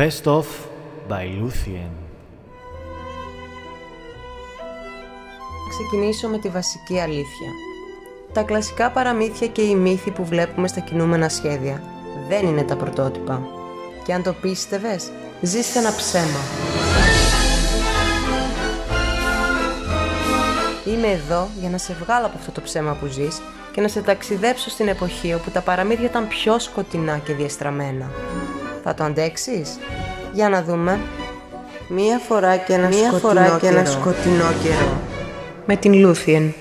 Best of by Luthien. Ξεκινήσω με τη βασική αλήθεια. Τα κλασικά παραμύθια και οι μύθοι που βλέπουμε στα κινούμενα σχέδια δεν είναι τα πρωτότυπα. Και αν το πίστευες, ζήστε ένα ψέμα. Είμαι εδώ για να σε βγάλω από αυτό το ψέμα που ζεις και να σε ταξιδέψω στην εποχή όπου τα παραμύθια ήταν πιο σκοτεινά και διαστραμμένα. Θα το αντέξεις; Για να δούμε. Μία φορά και ένα, Μία σκοτεινό, φορά και ένα σκοτεινό καιρό. Με την Λούθιεν.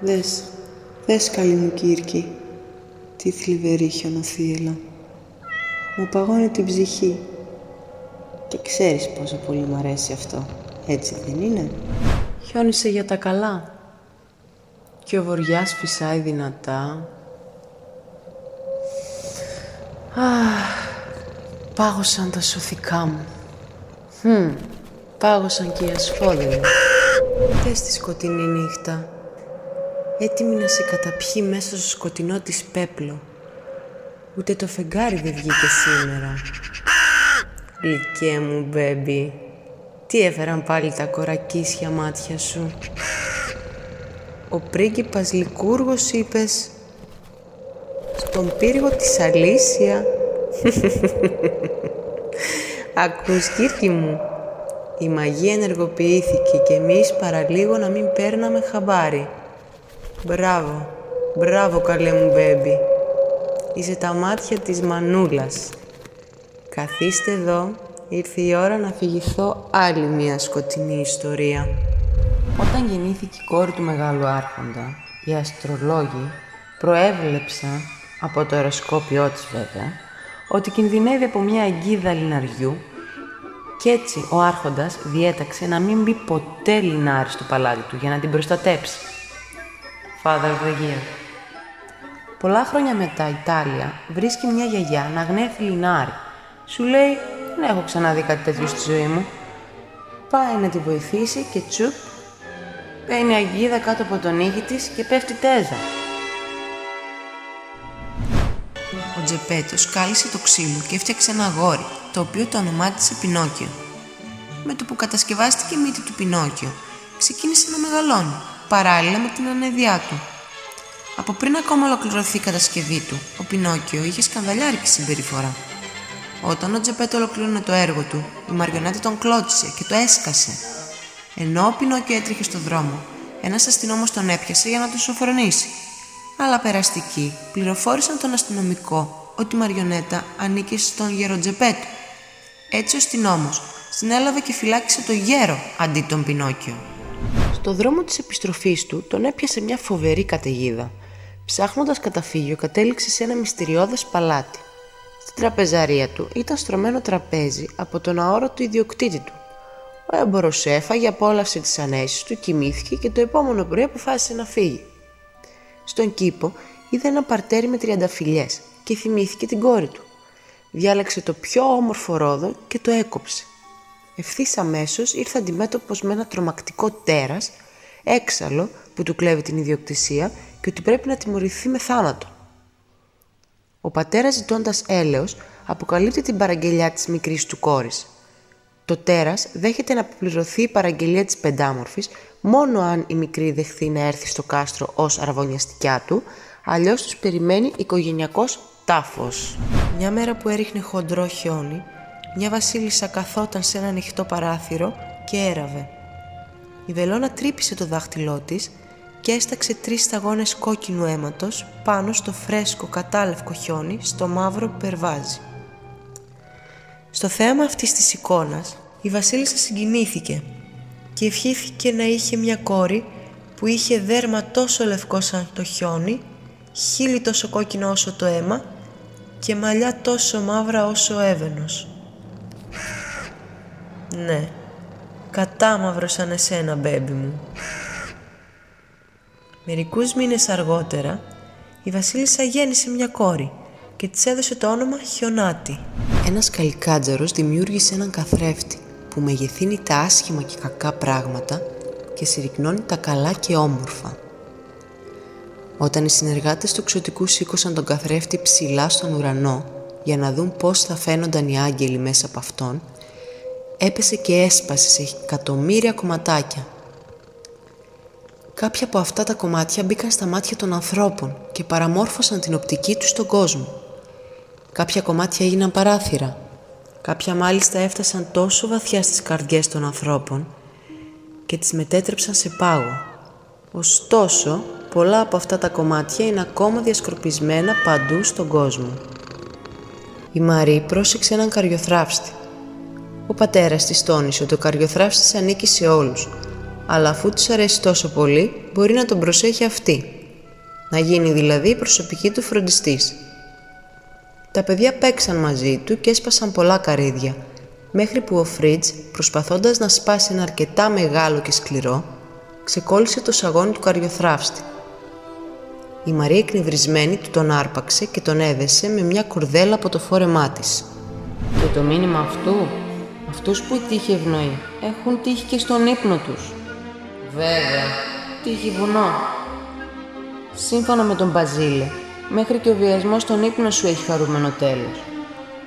Δες, δες καλή μου Κύρκη, τι θλιβερή χιονοθύελα. Μου παγώνει την ψυχή. Και ξέρεις πόσο πολύ μου αρέσει αυτό, έτσι δεν είναι; Χιόνισε για τα καλά. Και ο βοριάς φυσάει δυνατά. Αχ, πάγωσαν τα σωθικά μου. Χμ, πάγωσαν και οι ασφόδοι μου. Δες τη σκοτεινή νύχτα έτοιμη να σε καταπιεί μέσα στο σκοτεινό της πέπλο. Ούτε το φεγγάρι δεν βγήκε σήμερα. Γλυκέ μου, μπέμπι. Τι έφεραν πάλι τα κορακίσια μάτια σου; Ο πρίγκιπας Λικούργος είπες στον πύργο της Αλήσια. Ακούς, Κύρκη μου, η μαγεία ενεργοποιήθηκε και εμείς παραλίγο να μην παίρναμε χαμπάρι. Μπράβο, μπράβο καλέ μου μπέμπι. Είσαι τα μάτια της μανούλας. Καθίστε εδώ, ήρθε η ώρα να φυγηθώ άλλη μια σκοτεινή ιστορία. Όταν γεννήθηκε η κόρη του Μεγάλου Άρχοντα, οι αστρολόγοι προέβλεψαν, από το αεροσκόπιό της βέβαια, ότι κινδυνεύει από μια αγκίδα λιναριού και έτσι ο Άρχοντας διέταξε να μην μπει ποτέ λινάρι στο παλάτι του για να την προστατέψει. Father of the Year. Πολλά χρόνια μετά η Τάλια βρίσκει μια γιαγιά να γνέφει λινάρι. Σου λέει, δεν έχω ξαναδεί κάτι τέτοιο στη ζωή μου. Πάει να τη βοηθήσει και τσουπ, παίρνει αγγίδα κάτω από τον ήχη της και πέφτει τέζα. Ο Τζεπέτος κάλυσε το ξύλο και έφτιαξε ένα αγόρι, το οποίο το ονομάτισε Πινόκιο. Με το που κατασκευάστηκε η μύτη του Πινόκιο, ξεκίνησε να μεγαλώνει παράλληλα με την ανεδιά του. Από πριν ακόμα ολοκληρωθεί η κατασκευή του, ο Πινόκιο είχε σκανδαλιάρικη συμπεριφορά. Όταν ο Τζεπέτο ολοκλήρωνε το έργο του, η Μαριονέτα τον κλώτσισε και το έσκασε. Ενώ ο Πινόκιο έτρεχε στο δρόμο, ένας αστυνόμος τον έπιασε για να τον σοφρονήσει. Αλλά περαστικοί πληροφόρησαν τον αστυνομικό ότι η Μαριονέτα ανήκε στον γέρο Τζεπέτο. Έτσι ο αστυνόμος συνέλαβε και φυλάκισε το γέρο αντί τον Πινόκιο. Στο δρόμο της επιστροφής του τον έπιασε μια φοβερή καταιγίδα. Ψάχνοντας καταφύγιο κατέληξε σε ένα μυστηριώδες παλάτι. Στην τραπεζαρία του ήταν στρωμένο τραπέζι από τον αόρατο ιδιοκτήτη του. Ο έμπορος έφαγε, απόλαυσε τις ανέσεις του, κοιμήθηκε και το επόμενο πρωί αποφάσισε να φύγει. Στον κήπο είδε ένα παρτέρι με τριανταφυλιές και θυμήθηκε την κόρη του. Διάλεξε το πιο όμορφο ρόδο και το έκοψε. Ευθύς αμέσως ήρθε αντιμέτωπος με ένα τρομακτικό τέρας, έξαλλο που του κλέβει την ιδιοκτησία και ότι πρέπει να τιμωρηθεί με θάνατο. Ο πατέρας ζητώντας έλεος αποκαλύπτει την παραγγελιά της μικρής του κόρης. Το τέρας δέχεται να αποπληρωθεί η παραγγελία της πεντάμορφης μόνο αν η μικρή δεχθεί να έρθει στο κάστρο ως αραβωνιαστικιά του, αλλιώς τους περιμένει οικογενειακός τάφος. Μια μέρα που έριχνε χοντρό χιόνι, μια βασίλισσα καθόταν σε ένα ανοιχτό παράθυρο και έραβε. Η βελόνα τρύπησε το δάχτυλό της και έσταξε τρεις σταγόνες κόκκινου αίματος πάνω στο φρέσκο κατάλευκο χιόνι στο μαύρο που περβάζει. Στο θέαμα αυτής της εικόνας η βασίλισσα συγκινήθηκε και ευχήθηκε να είχε μια κόρη που είχε δέρμα τόσο λευκό σαν το χιόνι, χείλη τόσο κόκκινο όσο το αίμα και μαλλιά τόσο μαύρα όσο ο έβαινος. Ναι, κατάμαυρο σαν εσένα, μπέμπι μου. Μερικούς μήνες αργότερα, η βασίλισσα γέννησε μια κόρη και της έδωσε το όνομα Χιονάτη. Ένας καλικάτζαρος δημιούργησε έναν καθρέφτη που μεγεθύνει τα άσχημα και κακά πράγματα και συρρυκνώνει τα καλά και όμορφα. Όταν οι συνεργάτες του ξωτικού σήκωσαν τον καθρέφτη ψηλά στον ουρανό για να δουν πώς θα φαίνονταν οι άγγελοι μέσα από αυτόν, έπεσε και έσπασε σε εκατομμύρια κομματάκια. Κάποια από αυτά τα κομμάτια μπήκαν στα μάτια των ανθρώπων και παραμόρφωσαν την οπτική τους στον κόσμο. Κάποια κομμάτια έγιναν παράθυρα. Κάποια μάλιστα έφτασαν τόσο βαθιά στις καρδιές των ανθρώπων και τις μετέτρεψαν σε πάγο. Ωστόσο, πολλά από αυτά τα κομμάτια είναι ακόμα διασκορπισμένα παντού στον κόσμο. Η Μαρή πρόσεξε έναν καριοθράφστη. Ο πατέρας της τόνισε ότι ο καριοθράφστης ανήκει σε όλους, αλλά αφού της αρέσει τόσο πολύ, μπορεί να τον προσέχει αυτή. Να γίνει δηλαδή η προσωπική του φροντιστής. Τα παιδιά παίξαν μαζί του και έσπασαν πολλά καρύδια, μέχρι που ο Φρίτζ, προσπαθώντας να σπάσει ένα αρκετά μεγάλο και σκληρό, ξεκόλλησε το σαγόνι του καριοθράφστη. Η Μαρία εκνευρισμένη του τον άρπαξε και τον έδεσε με μια κουρδέλα από το φόρεμά της. Και το μήνυμα αυτού, αυτούς που η τύχη ευνοεί, έχουν τύχη και στον ύπνο τους. Βέβαια, τύχη βουνό; Σύμφωνα με τον Μπαζίλε, μέχρι και ο βιασμός στον ύπνο σου έχει χαρούμενο τέλος.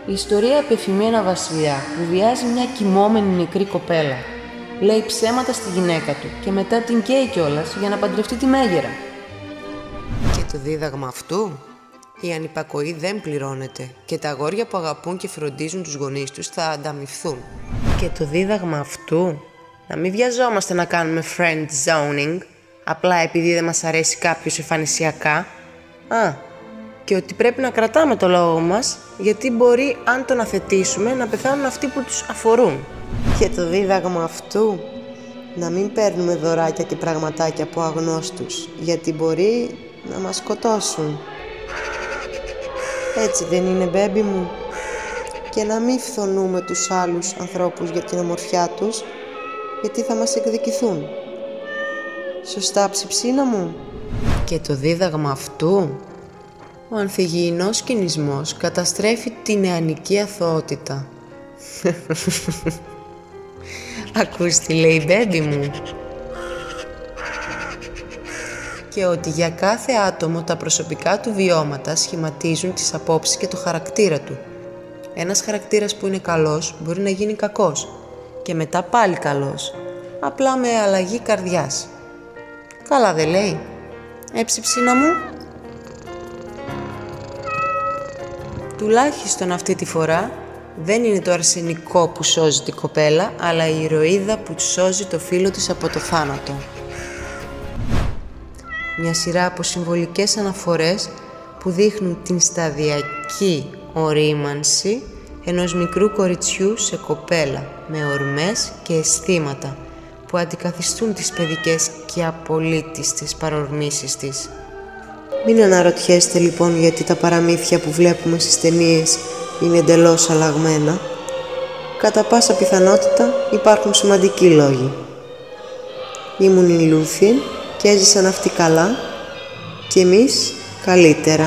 Η ιστορία απεφημεί ένα βασιλιά που βιάζει μια κοιμόμενη μικρή κοπέλα. Λέει ψέματα στη γυναίκα του και μετά την καίει κιόλας για να παντρευτεί τη μέγερα. Και το δίδαγμα αυτού, η ανυπακοή δεν πληρώνεται και τα αγόρια που αγαπούν και φροντίζουν τους γονείς τους θα ανταμυφθούν. Και το δίδαγμα αυτού, να μην βιαζόμαστε να κάνουμε friend zoning, απλά επειδή δεν μας αρέσει κάποιος εμφανισιακά. Α, και ότι πρέπει να κρατάμε το λόγο μας, γιατί μπορεί αν τον αθετήσουμε να πεθάνουν αυτοί που τους αφορούν. Και το δίδαγμα αυτού, να μην παίρνουμε δωράκια και πραγματάκια από αγνώστους, γιατί μπορεί να μας σκοτώσουν. Έτσι δεν είναι μπέμπι μου. Και να μην φθονούμε τους άλλους ανθρώπους για την ομορφιά τους, γιατί θα μας εκδικηθούν. Σωστά ψιψίνα μου. Και το δίδαγμα αυτού, ο ανθυγιεινός κινησμός καταστρέφει την νεανική αθωότητα. Ακούς τι λέει μπέμπι μου. Και ότι για κάθε άτομο τα προσωπικά του βιώματα σχηματίζουν τις απόψεις και το χαρακτήρα του. Ένας χαρακτήρας που είναι καλός μπορεί να γίνει κακός και μετά πάλι καλός, απλά με αλλαγή καρδιάς. Καλά δεν λέει. Έψιψίνα μου. Τουλάχιστον αυτή τη φορά δεν είναι το αρσενικό που σώζει την κοπέλα, αλλά η ηρωίδα που σώζει το φίλο της από το θάνατο. Μια σειρά από συμβολικές αναφορές που δείχνουν την σταδιακή ορίμανση ενός μικρού κοριτσιού σε κοπέλα με ορμές και αισθήματα που αντικαθιστούν τις παιδικές και απολύτιστες παρορμήσεις της. Μην αναρωτιέστε λοιπόν γιατί τα παραμύθια που βλέπουμε στις ταινίες είναι εντελώς αλλαγμένα. Κατά πάσα πιθανότητα υπάρχουν σημαντικοί λόγοι. Ήμουν η Λούθιν και έζησαν αυτοί καλά και εμείς καλύτερα.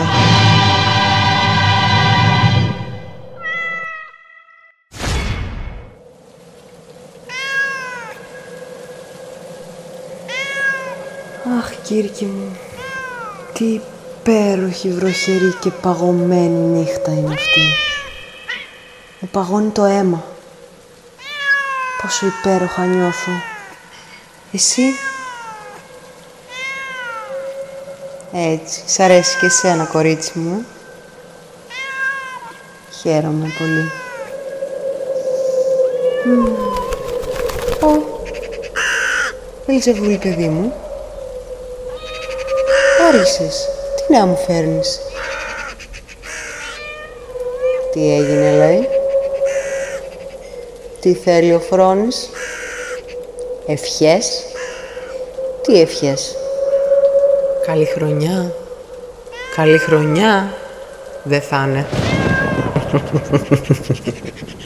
Κύρκη μου, τι υπέροχη, βροχερή και παγωμένη νύχτα είναι αυτή. Μου παγώνει το αίμα. Πόσο υπέροχα νιώθω. Εσύ; Έτσι, σ' αρέσει και εσένα, κορίτσι μου. Χαίρομαι πολύ. Ω, Ελζεβούλη, παιδί μου. Άρισες. Τι να μου φέρνεις; Τι έγινε, λέει. Τι θέλει ο Φρόνης; Ευχές; Τι ευχές; Καλή χρονιά. Καλή χρονιά. Δεν θα είναι.